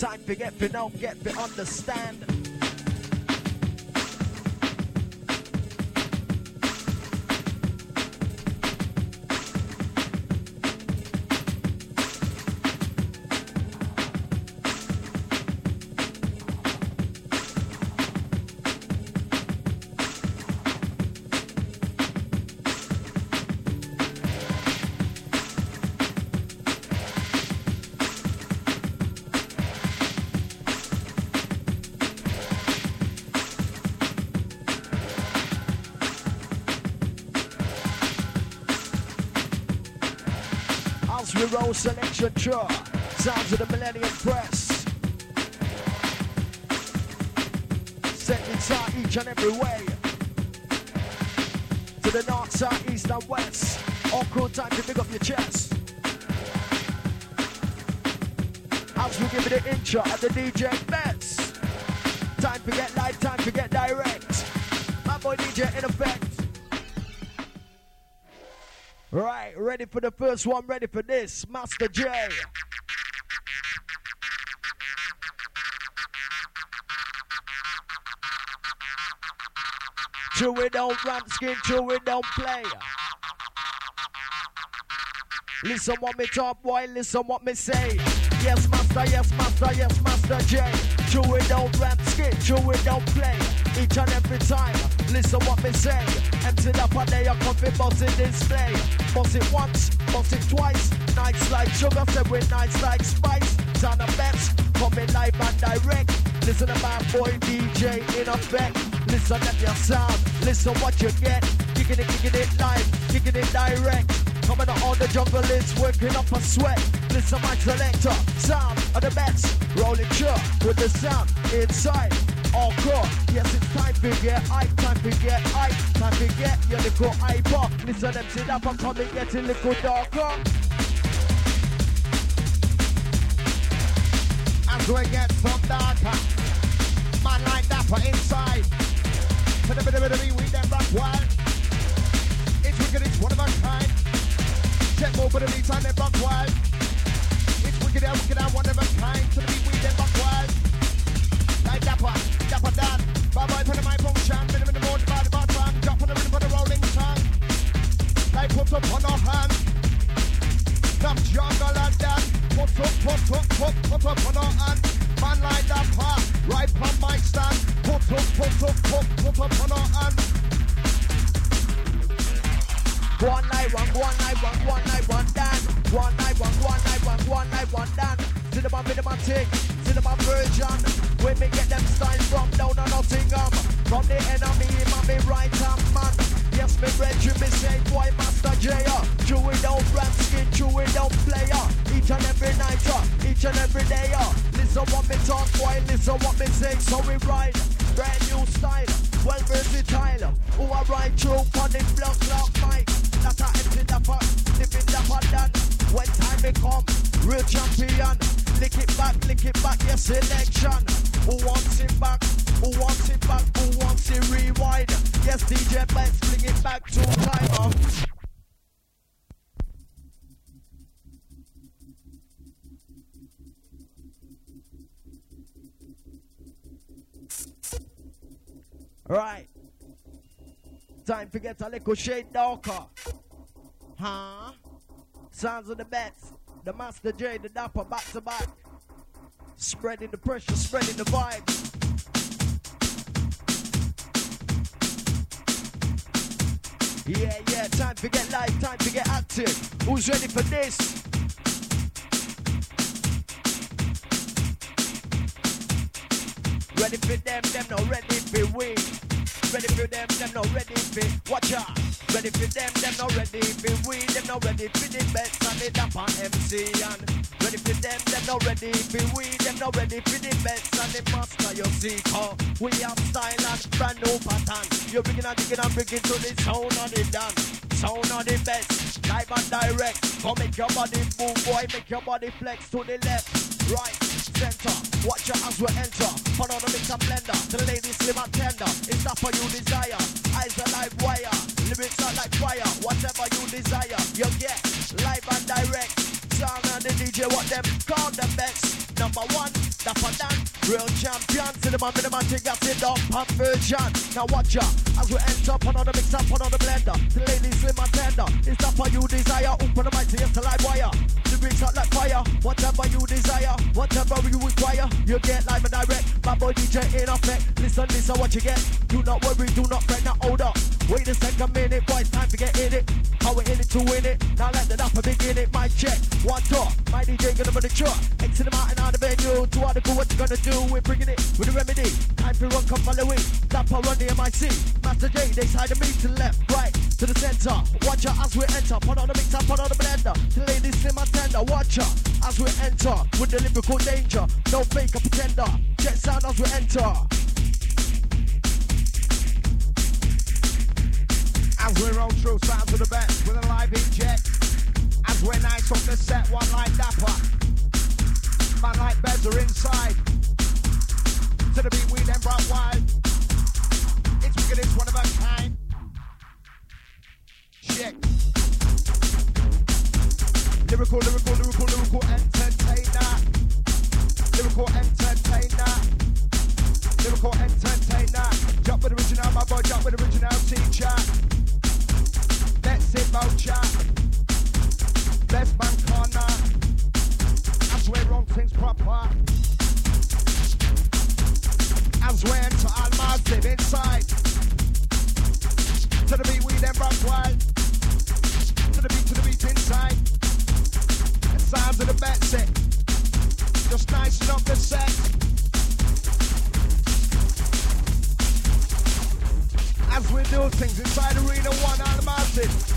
Time to get to know, get to understand. Selection chart. Sounds of the Millennium Press. Set inside each and every way. To the north, south, east, and west. All cool time to pick up your chest. As we give it the intro at the DJ Bets. Time to get live, time to get direct. My boy DJ in effect. Right, ready for the first one, ready for this. Master J. Chew it don't run skin, chew it don't play. Listen what me talk, boy, listen what me say. Yes, master, yes, master, yes, master J. Chew it don't rap skin, chew it don't play. Each and every time, listen what me say. Empty up a day, I come fi bust it display. Bust it once, bust it twice. Nights like sugar, with nights like spice. Sound the best, coming live and direct. Listen to my boy DJ in effect. Listen to your sound, listen what you get. Kicking it, kicking it live, kicking it direct. Coming out on the jungle is working up a sweat. Listen my selector, sound of the best. Rolling sure with the sound inside. All core, yes it's time to get I, time to get I, time to get your little iPod. Listen them sit up, I'm coming getting little darker. As we get some darker, man like that for inside. For the bit of it, we them rock wild. It's wicked, it's one of a kind. Check more for the beats and them rock wild. It's wicked, and wicked, and one of a kind. To the beat, we them rock wild. Like Dapper, Dapper Dan. Bye bye the my function. Bit in the morning by the bottom. Drop on the rhythm for the rolling tongue. Like put up on our hand. Some jungle and that. Put up, put up, put, put up on our hand. Man like Dapper. Right on my stand. Put up, put up, put, put up on our hand. One night, one, one night, one, one night, one dance. One night, one, one night, one, one night, one dance. To the man, with the man tick, to the man virgin. When me get them signs from down on Nottingham. From the enemy, man, me right hand man. Yes, me brethren, me say, boy, Master J. Chew it down, rap skin, chew it down, player. Each and every night, uh, each and every day. Uh. Listen what me talk, boy, listen what me say. So we ride, brand new style, well versatile. Who I ride through on the block clock mic. That I empty the pot, living the pot done. When time may come, real champion. Lick it back, lick it back, your selection. Who wants it back? Who wants it back? Who wants it rewind? Yes, DJ Benz, bring it back to time. Uh. Right. Time to get a little shade darker. Huh? Sounds of the best. The Master J, the Dapper, back to back. Spreading the pressure, spreading the vibes. Yeah, yeah, time to get live, time to get active. Who's ready for this? Ready for them, them not ready for we. Ready for them, them not ready for watch out. Ready for them, them not ready for we. Them not ready for the best and the dapper MC and ready for them, them not ready for we. Them not ready for the best and the master you see. Oh, we have style and brand new pattern. You're bringing and digging and bringing to the sound of the dance. Sound of the best, live and direct. Come make your body move, boy, make your body flex to the left, right, center. Watch your hands will enter. Follow the mix and blender. The ladies slim and tender. It's not for you desire. Eyes are like wire. Lyrics are like fire. Whatever you desire, you get live and direct. Sound and the DJ what them call the best. Number one, dapper than real champion. The man, take that sit up pump version. Now watch ya as we enter up on the mix up on the blender. The ladies slim and tender. It's dapper you desire. Open the mic to yes, the live wire. Like fire. Whatever you desire, whatever you require, you get live and direct. My boy DJ in effect. Listen, listen, what you get. Do not worry, do not fret. Now hold up. Wait a second minute, boy, it's time to get in it. How we in it to win it. Now let the dapper begin it. My check, one door. My DJ gonna put the truck. Exit the mountain out of venue. To all the cool, what you gonna do? We're bringing it with a remedy. Time to run, come follow it. Dapper run the MIC. Master J, they side of me to left, right, to the center. Watch out as we enter. Put on the mixer, put on the blender. The ladies slim and tender. Watch out as we enter with the lyrical danger. No fake or pretender. Jet sound as we enter. As we roll through sounds of the best with a live inject. As we're nice on the set, one like Dapper. Man like Bez are inside. To the beat, we then brought wild. It's wicked, it's one of a kind. Check. Lyrical, lyrical, lyrical, lyrical entertainer. Lyrical entertainer. Lyrical entertainer. Jump with original, my boy, jump with original teacher. Best man corner. Wrong things proper. As we all massive inside. To the beat, we. To the beat, to the beat inside. The of the set. Just up the set. As we things inside the Arena 1 all massive. It's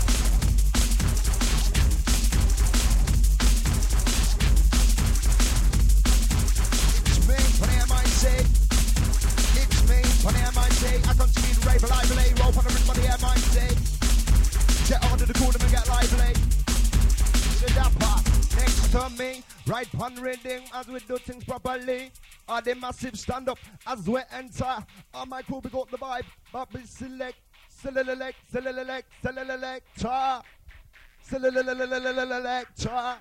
reading as we do things properly. Are the massive stand up as we enter? On my crew, got the vibe, but we select, select, select, selector, selector.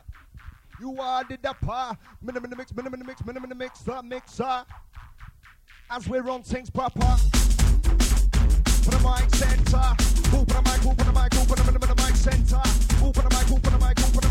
You are the dapper, minimum mix, minimum mix, minimum the mix, the mixer. As we run things proper. Put the mic center. Put the mic, put the mic, put the mic, center. Put the mic, put the mic,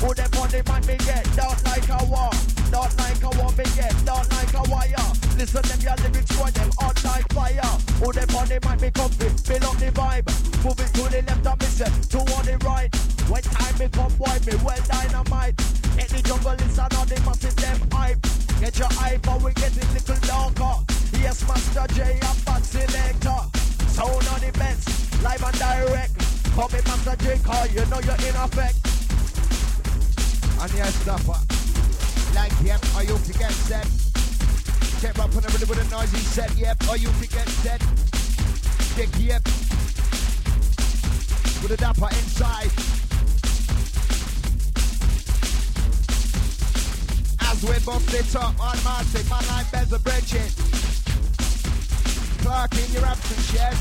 put the mic, the mic center. Me bridging, call him Bessa. I'm the dapper, on the. Man me them get a them down like a war. Down like a war, me get down like a wire. Listen, them your lyrics for them on like fire. Oh, them on the mic, me comfy, feel up the vibe. Move it to the left me set to on the right. When time me come, boy, me well dynamite. Hit the jungle, listen on the them hype. Get your hype, but we get it little darker. Yes, Master J, a bad selector. Sound on the best, live and direct. Call me Master J, call you know you're in effect. And yes, dapper. Like, yep, are you to get set? Up on the rhythm with a noisy set, yep, are you to get set? Dick, yep. With a dapper inside. As we bump it up on Martin, man like Bezza Bridget. Clark in your absence, yes.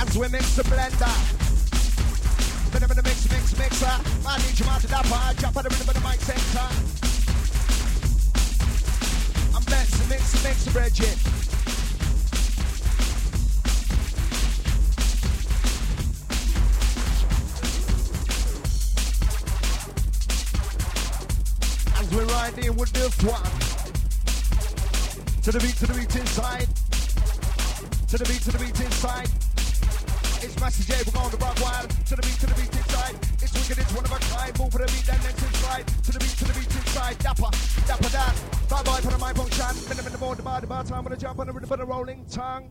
As we mix the blender. Rhythm in the mix, mix, mixer. Man, need you out to dapper. Jump on the rhythm of the mic center. I'm messing, mix, mix, Bridget. As we ride in with this one. To the beat, to the beat inside. To the beat, to the beat inside. Master J, we're going to rock wild. To the beat, to the beat inside. It's wicked, it's one of a kind. Move for the beat, then next inside. To the beat, to the beat inside. Dapper, dapper that. On the for the. To the. Minute in the bar, the bar time. Gonna jump on the rhythm for the rolling tongue.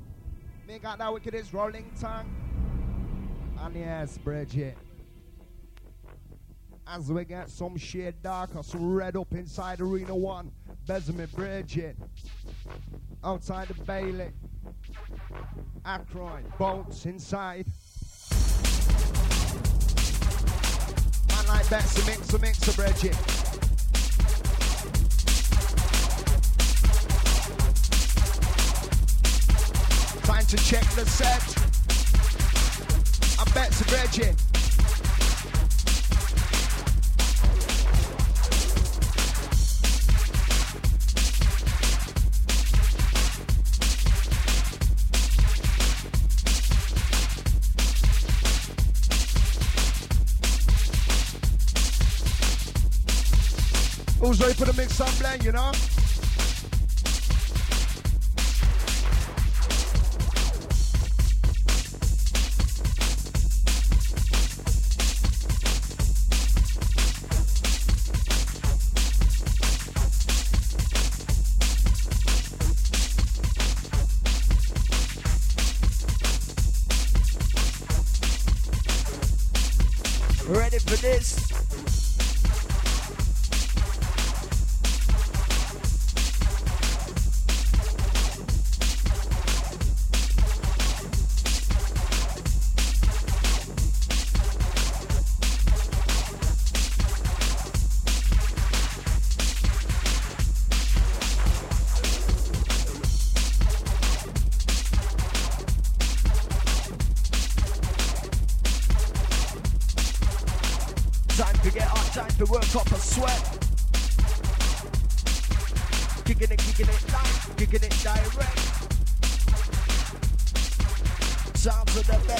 Me got that wicked, it's rolling tongue. And yes, Bridget. as we get some shade darker, some red up inside Arena 1. Besame Bridget. Outside the Bailey. Akron. Bolts inside. Like Betsy mix, Mixer Bridget. Time to check the set. I'm Betsy Bridget. Who's ready for the mix and blend, you know?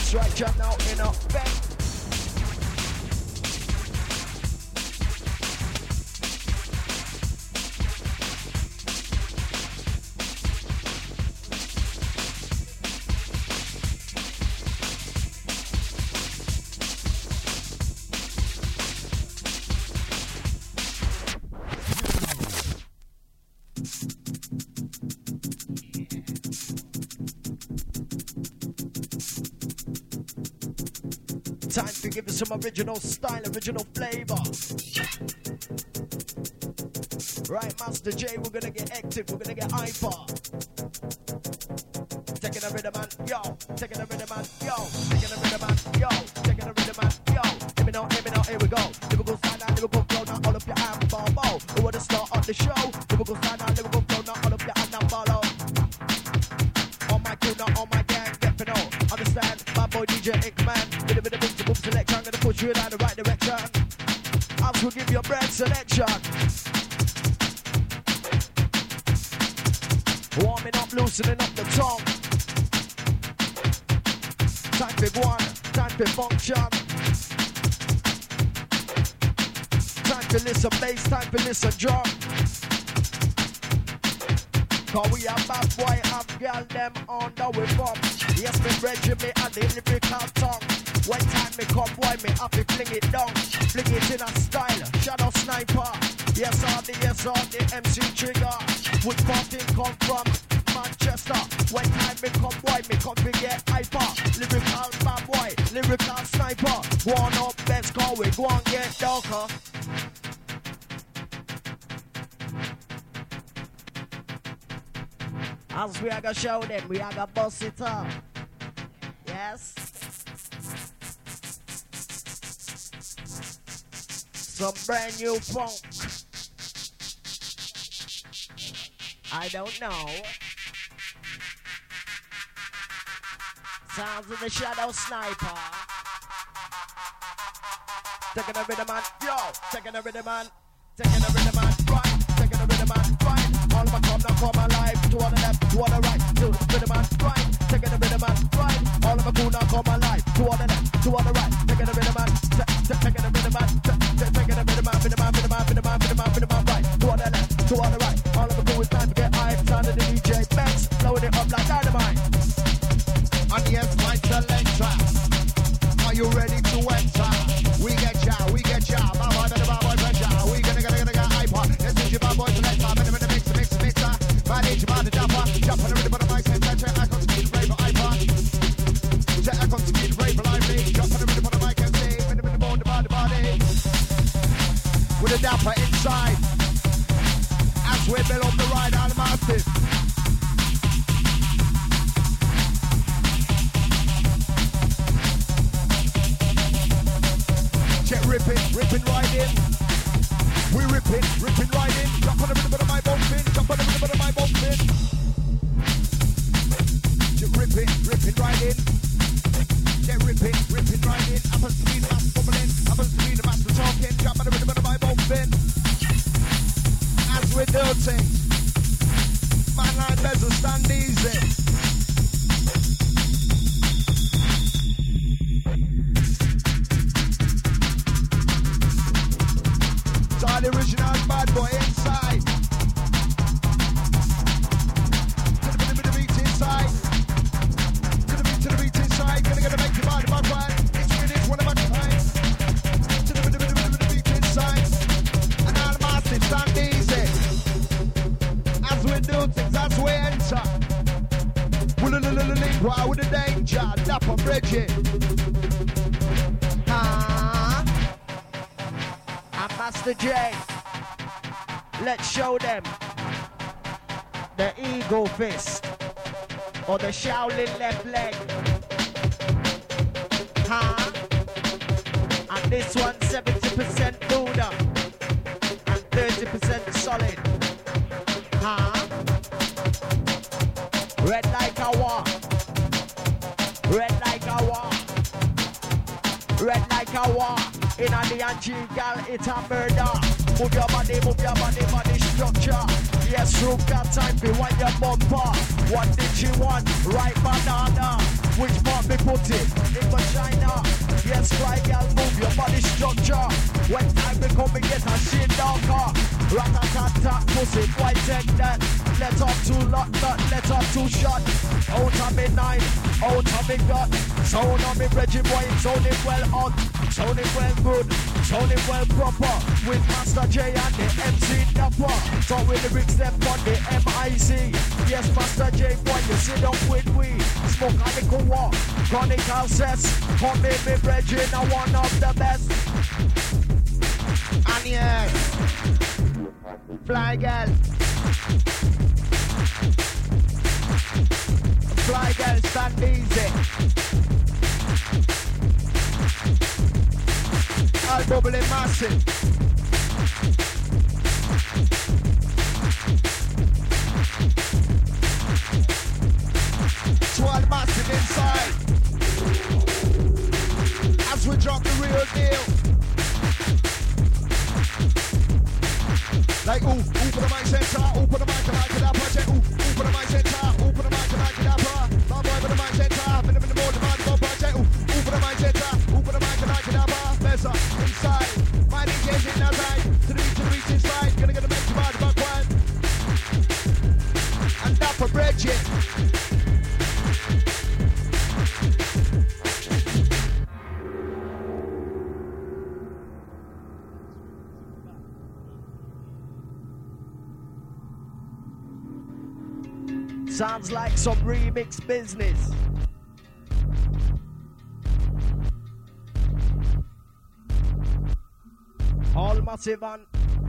Best right just now in. Time some original style, original flavor. Right, Master J, we're gonna get active, we're gonna get hyper. Taking a rhythm yo, taking a rhythm function. Time to listen bass, time to listen drum. Cause we are bad boy, have girl them on the way from. Yes, me brethren, me and the lyrical tongue. One time me come, boy, me have to fling it down. Fling it in a style, shadow sniper. Yes, all the, yes, all the MC trigger. Would parting come from Manchester. One time me come, boy, me come to get lyrical sniper. Go on up, let's go, we go and get darker. As we are gonna show them, we are gonna bust it up. Yes. Some brand new funk. I don't know. Sounds of the Shadow Sniper. Taking a rhythm and yo, taking a rhythm and taking a rhythm and right, taking a rhythm and right. All my come now come alive. To the left, to the right, to the rhythm and right, taking a rhythm and right. All of my cool now come alive. To the left, to the right, taking a rhythm and taking a rhythm and taking a rhythm and rhythm and rhythm and rhythm and rhythm and rhythm and right. To the left, to the right. All of my cool is time to get hype. Sound of the DJ Banks, blowing it up like dynamite. And yes, my selector. Are you ready fist or the Shaolin left leg. Huh? And this one 70% Buddha and 30% solid. Huh? Red like a war. Red like a war. Red like a war. In a anti gal, it's a murder. Move your body, move your body, body structure. Yes, you got time to wind your bumper. What did she want? Right banana. Which part me put it? In vagina. Yes, right, girl, move your body structure. When time we come, we get a shit darker. Rat-a-tat-tat, pussy, take that? Let off two lot, lot, let off two shot. Out of me nine, out of me gut. Sound of me Reggie boy, sounding well hot. it well good, sounding well proper. With Master J and the MC Dapper. So with the lyrics them on the MIC. Yes, Master J boy, you sit down with we. Smoke a little walk, chronicle sets. Come in me Reggie, now one of the best. And yes, fly girl. Fly girl, stand easy. All bubbling massive. Some remix business. All massive and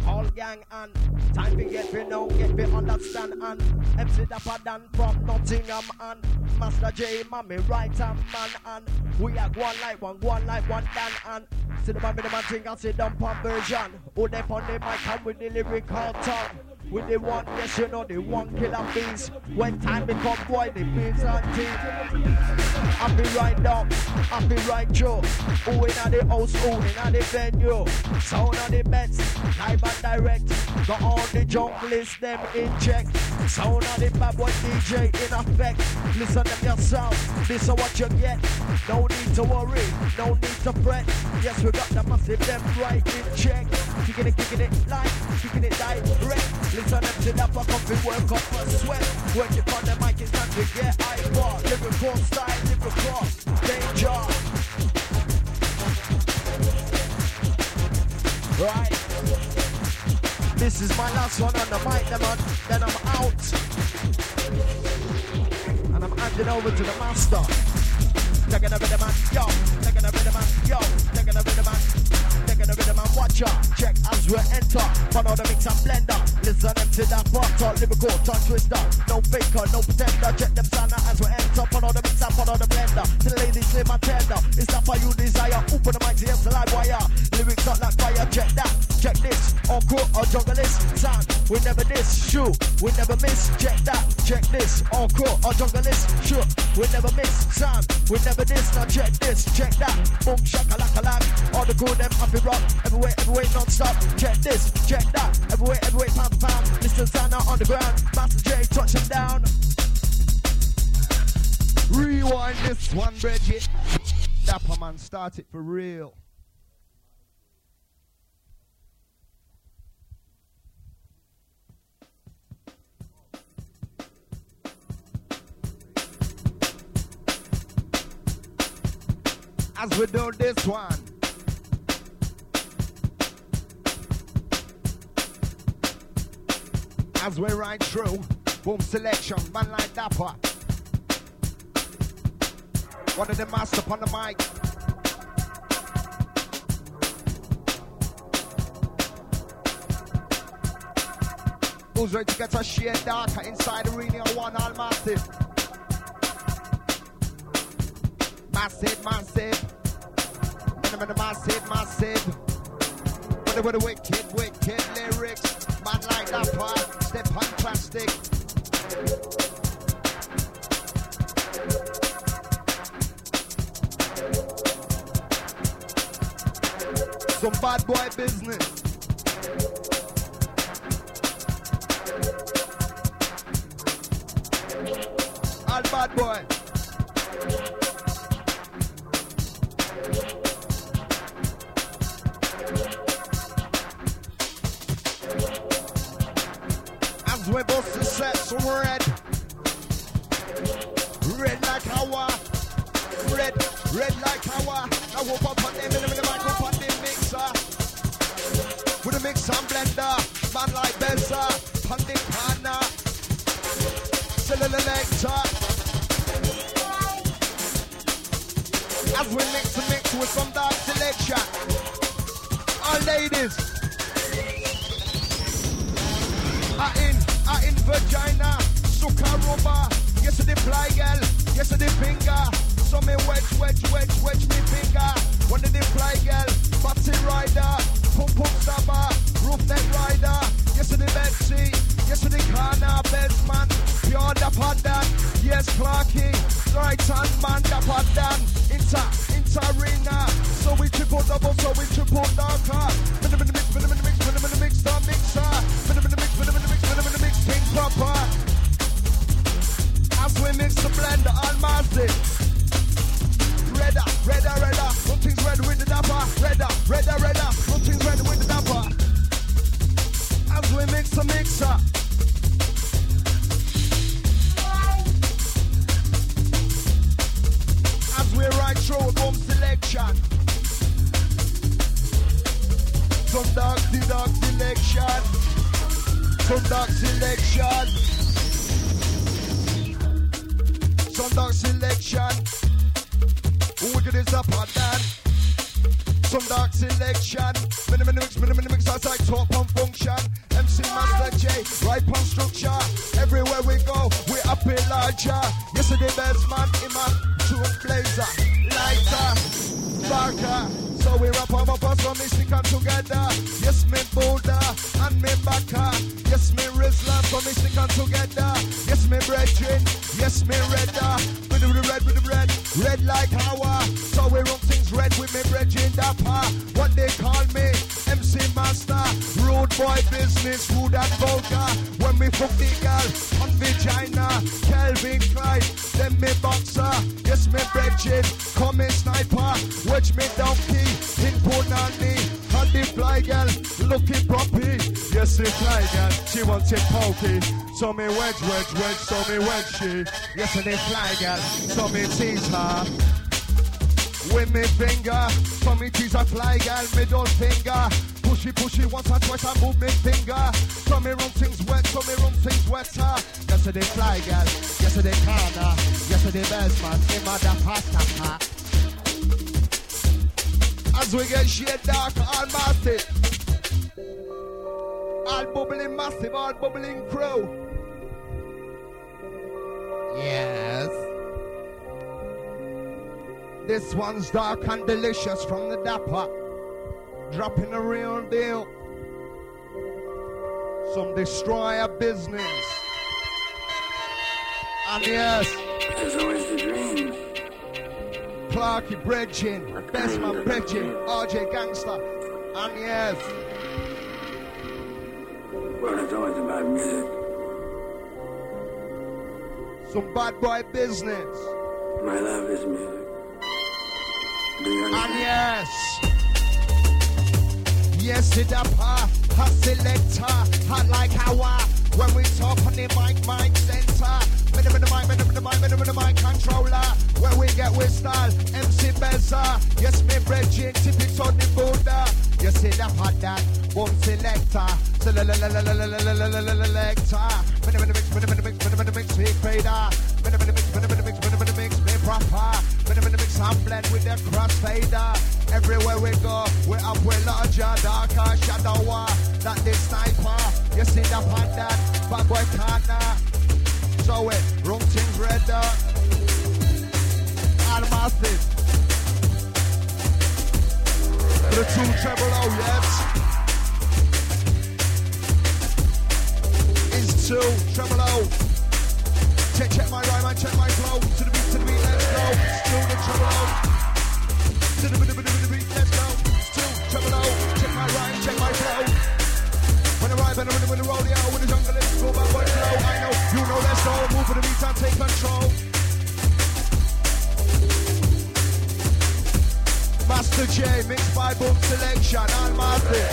all gang and time to get me know, get me understand and MC Dapper Dan from Nottingham and Master J, mommy right hand man and we are one like one, one like one Dan and see the man, the man thing and sit down pump version. Who they on the mic and with the lyrical tongue. With the one, yes, you know, the one killer beast. When time become boy, the beats and teeth. Happy right down, happy right Joe. Who in the house, who in the venue. Sound on the bets, live and direct. Got all the junglist, them in check. Sound on the bad boy DJ in effect. Listen them yourself, is what you get. No need to worry, no need to fret. Yes, we got the massive them right in check. Kicking it, kicking it light, kicking it direct. Listen them to that fuck up and work up a sweat. When you on the mic, it's time to get iPod. Lyrical style, lyrical danger. Right. This is my last one on the mic, I'm, then I'm out. And handing over to the master. Taking a rhythm man, yo. Taking a rhythm man, yo. Taking a rhythm man. Taking the rhythm and watch out. Check as we enter. Follow the mix and blender. Listen them to that. Talk lyrical, talk twister. No faker, no pretender. Check them sound as we enter. Follow the mix and follow the blender. To the ladies, live my tender. It's not for you desire. Open the mic to the live wire. Lyrics not like fire. Check that. Check this. On or jungle this. Sound. We never this. Shoot. We never miss. Check that. Check this. On court or jungle this. Shoot. We never miss. Sound. We never this. Now check this. Check that. Boom shaka laka lak. All the cool them happy rock. Everywhere, everywhere non-stop. Check this. Check that. Everywhere, everywhere pound for pound. Mr. Santa on the ground. Master J touch him down. Rewind this one, Bridget. Dapper man, start it for real. As we do this one. As we ride through, boom selection, man like Dapper. One of the master on the mic. Who's ready to get a shade darker inside the arena one all massive? Massive, massive. Minimum massive, massive. What the, what the wicked, wicked lyrics. Man like that part. Step on plastic. Some bad boy business. All bad boy. Red. Red like our. Red, red like our. I whoop up on them in the mic, up on the mixer. With a mix and blender. Man like Benza. On the corner. Selector. As we mix and mix with some dark selection. All ladies. I in, In vagina, sukaroba. Yes, the fly girl, yes, the finger. So me wedge, wedge, wedge, wedge me finger. One of the fly girl, body rider, pum pum stabber, roof neck rider. Yes, the Betsy, yes, the corner Man, Pure the pandan, yes, Clarky. Right hand man, the pandan. Inter, inter arena. So we triple double, so we triple darker. Minimum mix, minimum mix, minimum mix, the mixer. Minimum mix, minimum proper. As we mix the blender on massive. Redder, redder, redder. Something's red with the dapper. Redder, redder, redder. Something's red with the dapper. As we mix the mixer. As we ride through a boom selection. Some dark, the dark selection. Dark selection. Dark selection. Wicked is up and down. Some dark selection. Minimum mix, minimum mix outside top on function. MC Master J, right on structure. Everywhere we go, we up in larger. Yesterday best man in my two blazer. Lighter, darker. So we wrap them up so me stick together. Yes, me Buddha and me Baka. Yes, me Rizla, so me stick 'em together. Yes, me brethren. Yes, me redder. With the red, with the red. Red like our. So we run things red with me brethren dapper. What they call me, MC Master. Rude boy business, rude and vulgar. When we fuck the girl on vagina. Calvin Klein, then me boxer. Yes, me brethren. Come in sniper. Watch me donkey. In Punani. And the fly girl, looking proppy. Yes, the fly girl, she wants it pokey. So me wedge, wedge, wedge, so me wedge she. Yes, and the fly girl, so me tease her. With me finger, so me tease a fly girl, middle finger. Pushy, pushy, once or twice I move me finger. So me run things wet, so me run things wetter. Yes, the fly girl, yes, the corner, yes, the best man, in my da pasta. As we get shade dark and massive. All bubbling massive, all bubbling crew. Yes. This one's dark and delicious from the Dapper. Dropping a real deal. Some destroyer business. And yes. There's always the dream. Clarky Bredgin, Best Man Bredgin, RJ Gangster. And yes. Well, it's always about music. Some bad boy business. My love is music. And yes. Yes, it up, hot, hot selector, hot like Hawa. When we talk on the mic, mic center. Minimum the mic, minimum the mic, minimum the mic controller. Where we get with style, MC Beza. Yes, me Bridget, tip it on the border. Yes, it up, hot that, boom selector. Selector. The mix, minimum the mix, minimum the mix, we fader. The mix, minimum the mix, minimum the mix, me proper. Minimum the mix, I'm blend with the crossfader. Everywhere we go, we're up, we're larger, darker, shadower. That the sniper, you see the that, bad boy corner. So it, wrong things red. And massive. The two treble O, yes. Is two treble O. Check, check my rhyme and check my flow. To the beat, to the beat, let's go. Still the treble O. To the beat, to the beat, When I ride, when I when roll, yeah, with the jungle, let's go back, boy, flow. I know, you know. Move for the beat and take control. Master J, mixed by Boom Selection, and Master.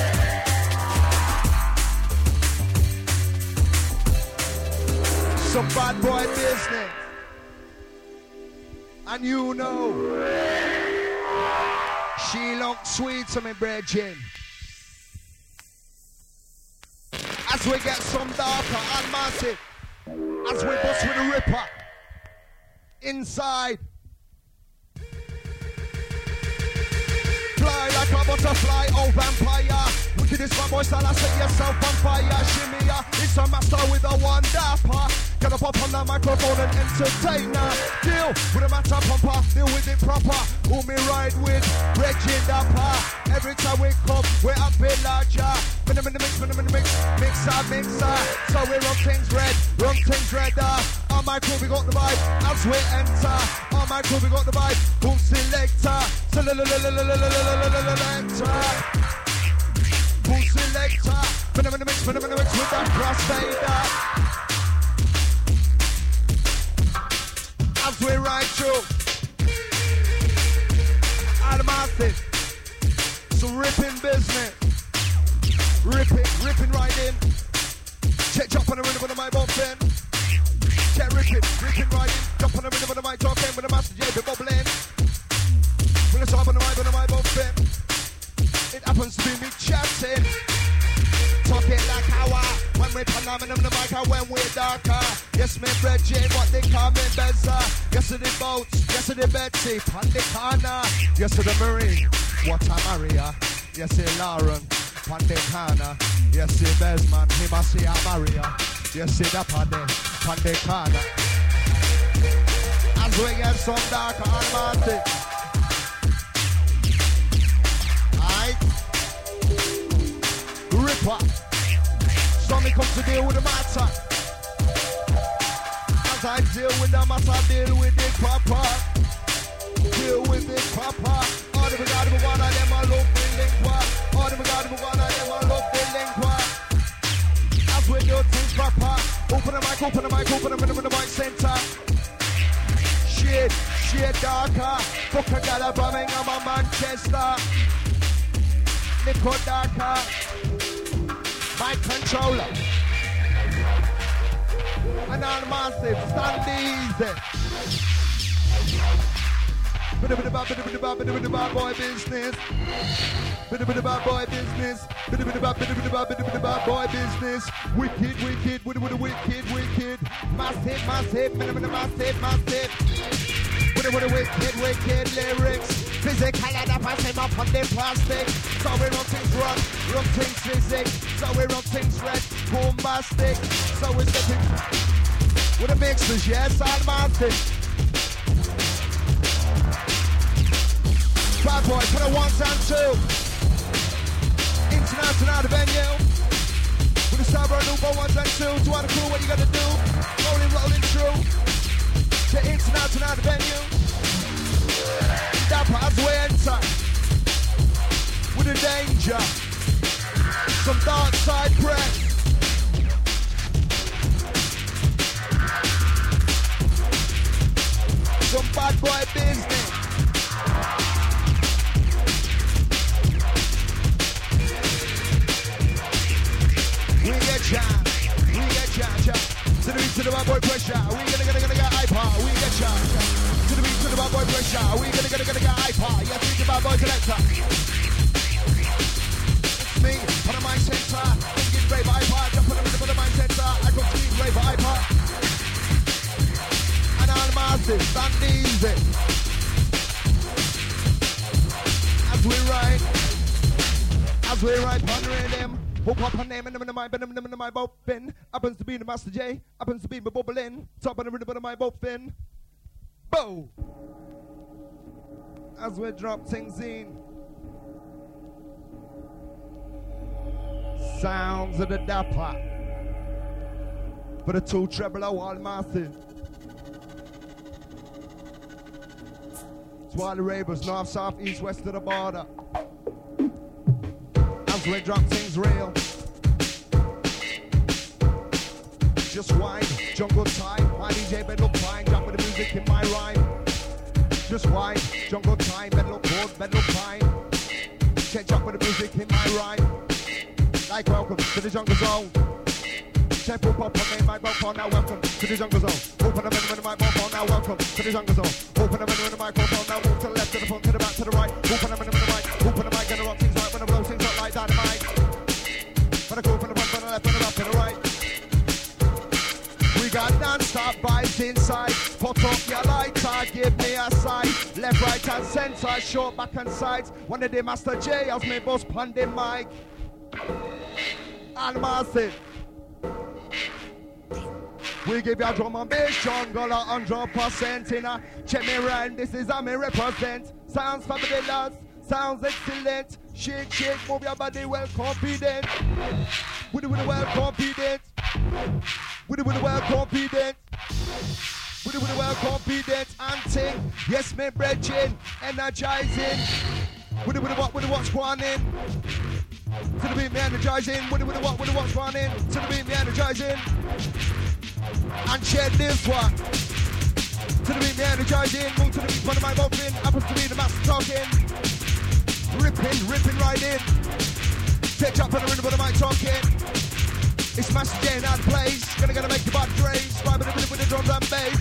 Some bad boy business. And you know, she looks sweet to me, Bridget. As we get some darker and massive, as we bust with the ripper, inside. Fly like a butterfly, oh vampire. Wickedest my boy style, I set yourself on fire. Shimmy ya, it's a master with a one dapper. Up up on the microphone and entertainer. Deal with a matter pumper, deal with it proper. Who me ride with, Reggie Dapper. Every time we come, we're a bit larger. Minimum in the mix, mix, mixer, mixer. So we run things red, run things redder. On my crew, we got the vibe as we enter. On my crew, we got the vibe. Boom selector, selector. Boom selector. The mix, minimum in the mix with that crossfader. As we ride through. out of Automatic. So ripping business. Ripping, ripping right in. Check jump on the rhythm of the mic bumping. Check ripping, ripping right in. Jump on the rhythm of the mic talking with the master J, be bubbling. When it's on the mic, on the mic bumping. Happens to be me chatting. Talking like how I, when we're phenomenon the mic, when we're darker. Yes, me Bridget, what they call me Bezza. Yes, to the boats, yes, to the Betsy, on corner. Yes, to the Marine, what a Maria. Yes, to Lauren, on corner. Yes, to Bezman, he must see a Maria. Yes, to the paddy, on corner. As we get some darker and romantic. Ripper. Somebody come to deal with the matter. As I deal with the matter, deal with it proper. Deal with it proper. All the God of the one of them are look delinquent. All the God of the one of them are look delinquent. As we do things proper. Open the mic, open the mic, open the middle of the mic center. Shit, shit darker. Fuck a gal of Birmingham and Manchester. Nico darker. My controller. And all massive, stand easy. Bad, boy business. Bad boy business. Bad, boy business. Wicked, wicked, with wicked, wicked. Massive, massive, massive, massive. Wicked, wicked lyrics. Physical and and him up on the plastic. So we run things run, run things physics. So we run things red, bombastic. So we're stepping with the mixers, yes, I'm massive. Bad boy, put a ones and two. International venue. With the Sabra Nubo ones and two. To all the crew, what you gotta do? Rolling, rolling through. To international venue. That pass we enter. With the danger. Some dark side press. Some bad boy business. We get jam, we get jam, jam. To the beat, to the bad boy pressure. We gonna gonna gonna get hyper. We get jam, the the bad boy pressure. Are We gonna gonna gonna get hyper. Yeah, the bad boy collector. Me, on the mind center. Thinking rave hyper. Jump on the rhythm of the mind center. I got speed rave hyper. And all masses, stand easy. As we ride, as we ride, pondering them. Hook up her name and them in my bed, them in my boat fin. Happens to be the Master J, happens to be my bubbling. Top of the rhythm of my boat fin. Bow! As we drop things in. Sounds of the dapper. For the two treble of massive. To all ravers, north, south, east, west of the border. As we drop things real. Just wine, jungle time. My DJ bed look fine, drop the music in my rhyme. Just wine, jungle time, bed look good, bed look fine. Can't jump with the music in my rhyme. Like welcome to the jungle zone. Check up up on my microphone now welcome to the jungle zone. Open up the of my microphone now welcome to the jungle zone. Open the minute my microphone now move to the left, to the front, to the back, to the right. Open the minute the mic, open the mic, gonna rock things right when I blow things up like dynamite. When I go from the front, from the left, from the left, to the right. We got non-stop vibes inside. Put up your lighter, give me a sign. Left, right, and center, short, back, and sides. One of the Master J, as me boss pandin mic. And massive. We give you a drum and bass jungle a hundred percent in a check me round. This is how me represent. Sounds fabulous, sounds excellent. Shake, shake, move your body well confident. The with the well confident. With the with the well confident. With the with the well confident and ting. Yes, me brethren, energizing. With the with what, with the what's in. To the beat, me energizing. With the with what, with the what's in. To the beat, me energizing. And share this one. To the beat, me energizing. Move to the beat, one of my open. Happens to be the master talking. Ripping, ripping right in. Take up on the rhythm of the mic talking. It's Master J in that place. Gonna gonna make grace. Right with the rhythm with the drums and bass.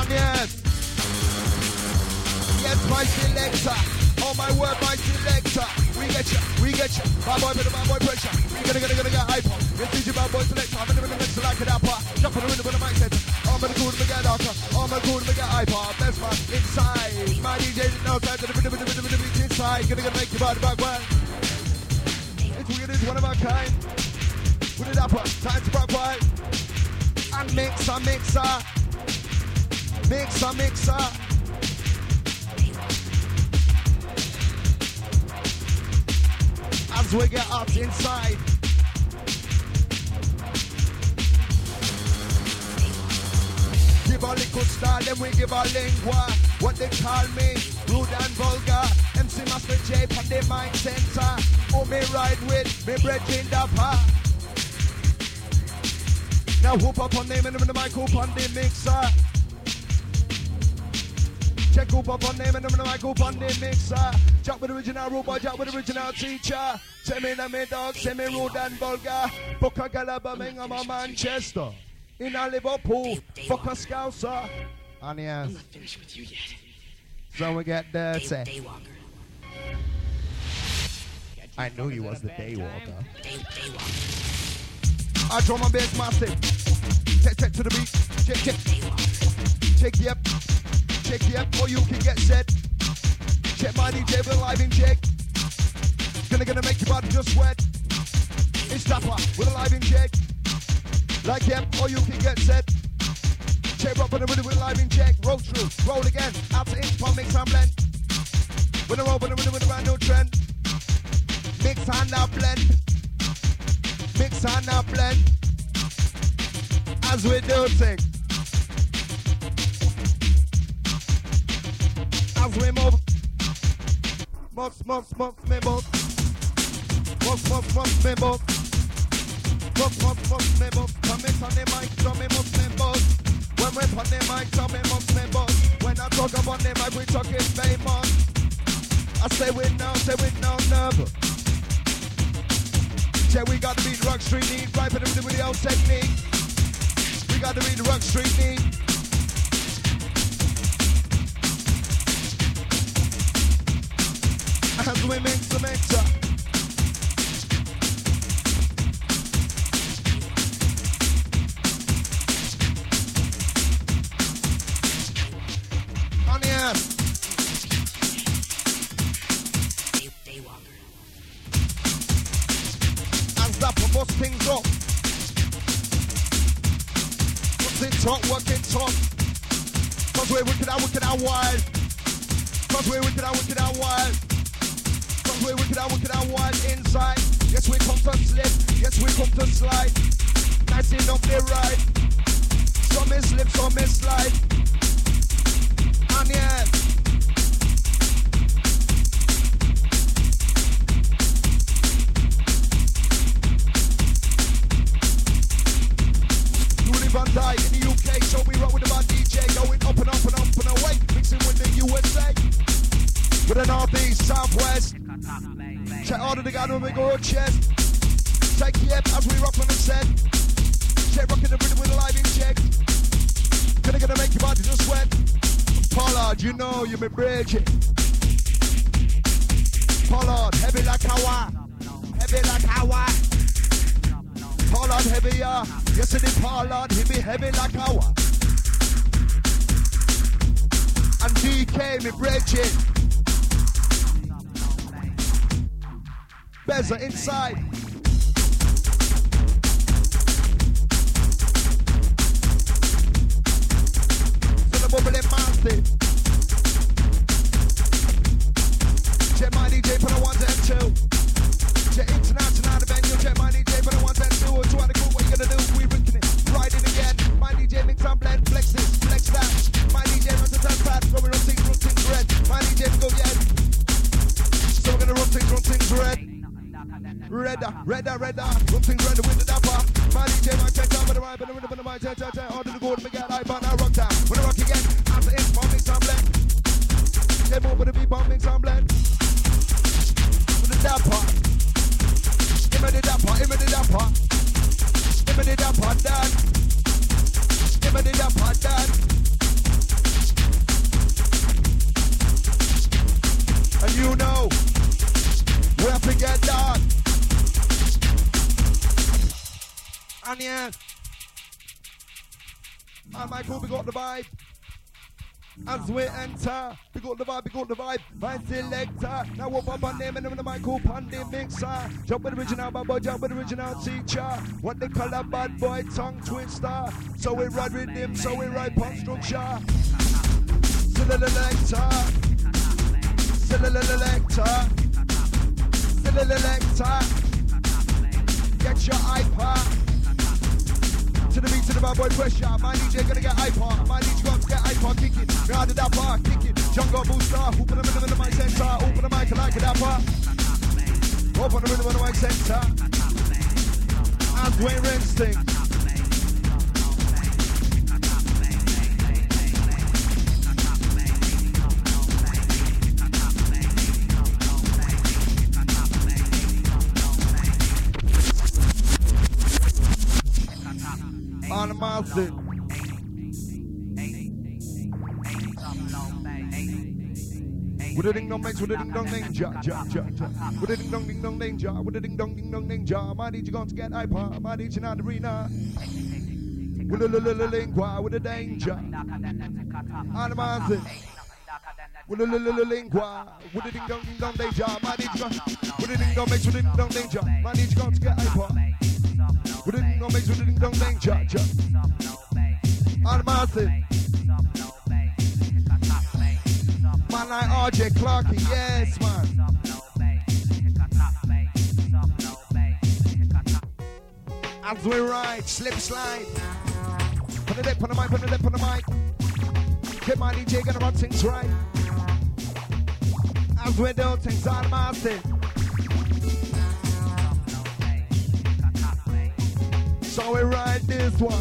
And yes. Yes, my selector. Oh my word, my selector. We get ya, we get ya. Bad boy, of bad boy pressure. We gonna gonna gonna get hyper. Yes, DJ bad boy selector. I'm in the middle mix like an apple. Jump on the rhythm with the mic set. I'm the cool to get darker. I'm the cool to get hyper. Best man inside. My DJ didn't know that. Gonna gonna make your body back well. It's one of a kind. With it upper, uh, time to. And mix a mixer. Mix a mixer. As we get up inside. Give a little style, then we give a lingua. What they call me, rude and vulgar. MC Master J from the mind center. Me ride with me bread in the pot. Now whoop up on name and the mic whoop on the mixer. Check whoop up on name and the mic whoop on the mixer. Jack with the original robot, Jack with the original teacher. Me the me dog, send me rude and vulgar. Book a gal Birmingham or Manchester. In a Liverpool, fuck a scouser. And yes, I'm not finished with you yet. so we get Day, dirty. daywalker. I knew you was the daywalker. Day, daywalker. I drum my bass massive. Check, check to the beat. Check, check. Check yep. Check yep. Or you can get set. Check my DJ with live in check. Gonna gonna make your body just sweat. It's Dapper with a live in check. Like yep. Or you can get set. Check up on the rhythm with a live in check. Roll through. Roll again. Out to inch pump mix and blend. When I roll on the rhythm with a brand new trend. Mix and now blend. Mix and now blend. As we do things. As we move. Mux, mux, mux, me mux. Mux, mux, mux, me mux. Mux, mux, mux, me mux. Come in on the mic, so me mux, me mux. When we on the mic, so me mux, me mux. When I talk about the mic, we talking famous. I say we now, say we now, never. Yeah, we got to beat Rock Street need, right for the old technique. We got to beat the Rock Street need. As we mix top. Cause we're wicked out, wicked out wild. Cause we're wicked out, wicked out wild. Cause we're wicked out, wicked out wild inside. Yes, we come to slip. Yes, we come to slide. Nice enough, they ride. Some is slip, some is slide. And yeah. You been. Pollard, heavy like Hawa. Heavy like Hawa. Pollard heavier. Yes, it is Pollard. He be heavy like Hawa. And DK, me bridging. Beza inside. To the bubbling massive. We enter, we got the vibe, we got the vibe. Vibe selector. Now what up on name and the Michael Pandy mixer. Jump with original bad boy, jump with original teacher. What they call a bad boy tongue twister. So we ride with him, so we ride punk structure. Selector. Selector. Selector. Get your iPad. To the beat, to the bad boy pressure. My DJ gonna get iPod. My DJ to get iPod kicking. Round that bar, kicking. Jungle booster. Open the rhythm in the mic center. Open the mic like a dapper. Open the rhythm in the mic center. And Dwayne. On mountain. With a ding dong mix, with a ding dong ding ja ja ja ja. With a ding dong ding dong ding ja, with a ding dong ding dong ding ja. My DJ to get iPod, my DJ not arena. With a little lingua, with a danger. Animals. With a little lingua, with a ding dong ding dong danger. Man, it's gone. With a ding dong makes with a ding dong danger. It's gone to get hyper. With a ding dong makes with a ding dong danger. Animals. Man like RJ Clarky, yes, man. As we ride, slip slide. Put the lip on the mic, put the lip on the mic. Get my DJ gonna run things right. As we do things on So we ride this one.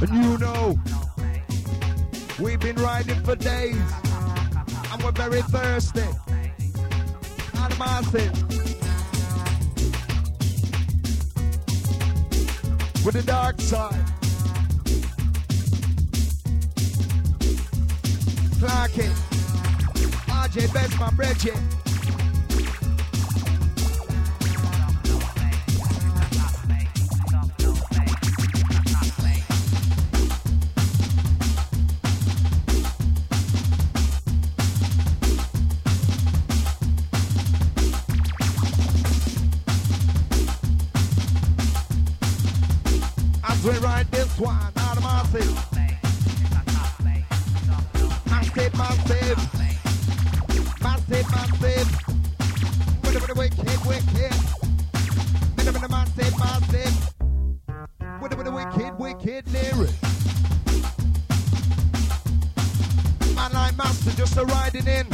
And you know, we've been riding for days, and we're very thirsty and massive. With the dark side. Clarky, RJ Best, my Bridget. Massive. With the wicked, wicked lyric. Man like master just a riding in.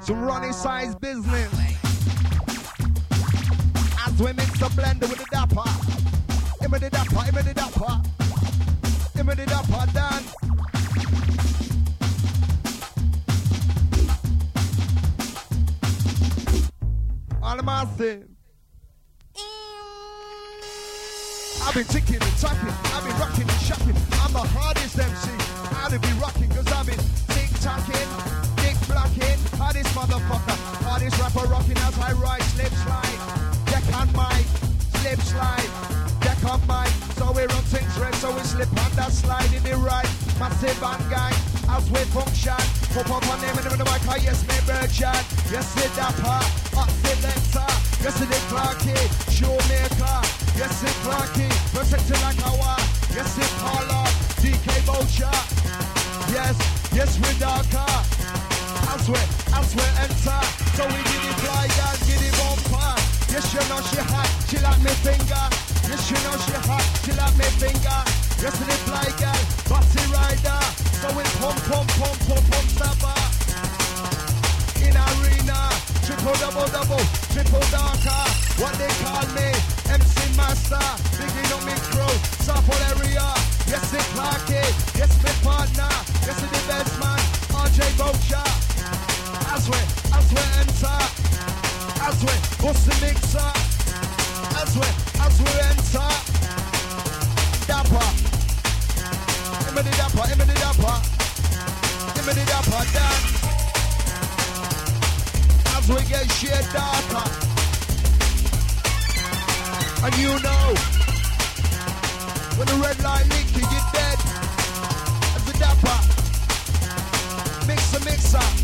Some running size business. As we mix the blender with the dapper. With the dapper, with the dapper. With the dapper, done. All the massive. I've been ticking and tapping, I've been rocking and shopping. I'm the hardest MC. I'd be rocking cause I've been tick tacking, dick blocking. Hardest motherfucker, hardest rapper rocking as I ride, slip slide. Deck on mic, slip slide. Deck on mic, so we run things red, so we slip on that slide in the right. Massive and gang, as we function. Pop up on name in the mic, oh yes, me virgin. Yes, it dapper, hot selector. Yes, it is Clarky, showmaker. Yes, it Clarky, protected like a war. Yes, it Paula, DK Vulture. Yes, yes, we darker. As we, as we enter, so we give it fly and give it bumper. Yes, you know she hot, she like me finger. You know she hot, she like me finger. Yes, it fly girl, bossy rider. So we pump, pump, pump, pump, pump, stopper. In arena, triple double double, triple darker. What they call me, MC Master. Bigging up me crew, sample area. Yes, it Clarky, yes, me partner. Yes, the best man, RJ Vulture. As we, as we enter, as we bust the mixer, as we, as we enter, dapper, him the dapper, him the dapper, him the dapper, down. As we get shit darker, and you know, when the red light link, you get dead. As the dapper, mixer, mixer.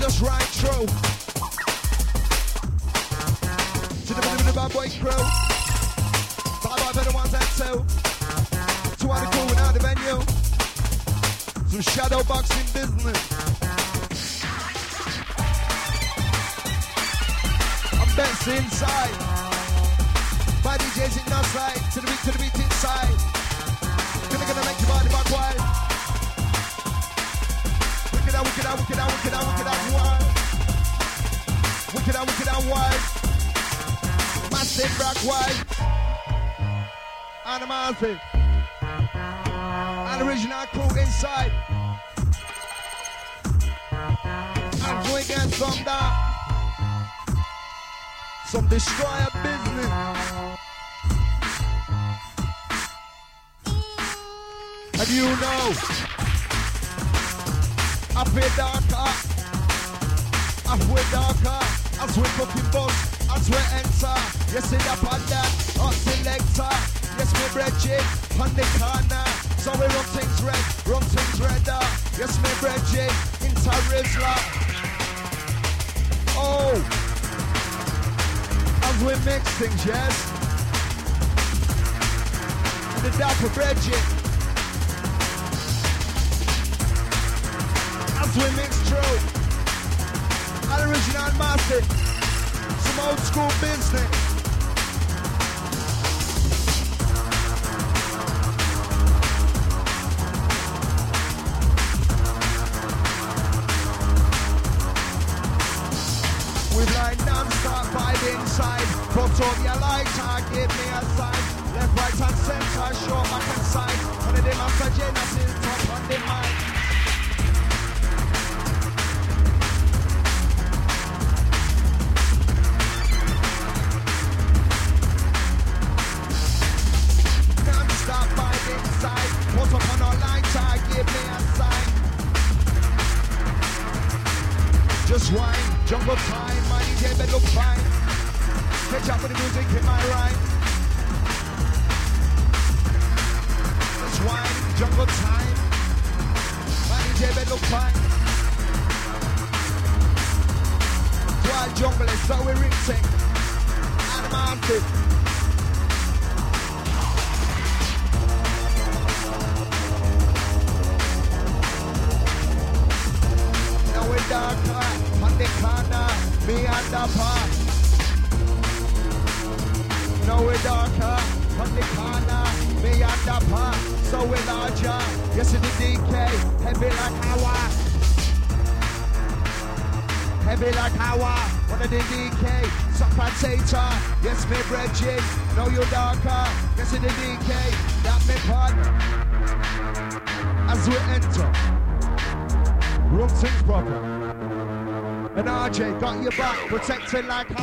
Just ride through to the middle of the bad boy crew. Bye bye for the ones that two. Two out of cool without the venue. Some shadow boxing business. I'm Betsy inside. My DJ's in outside. To the beat, to the beat inside. Gonna gonna make your body back wild wicked out, wicked out, wicked out, wicked out, wild. Wicked out, wicked out, wild. Massive rock wild. Animality. And original crew inside. I'm doing again some that. Some destroyer business. And you know Feel darker. Feel darker. As we fucking buzz, as we enter. You see that on that hot selector. Yes, me bridging on the corner. So we run things red, run things redder. Yes, me bridging into Rizla. Oh, as we mix things, yes. The dapper bridging. Mix through. An original master. Some old school business. Inside. Your lighter, give me a sign. Left, right, and center, show back protected like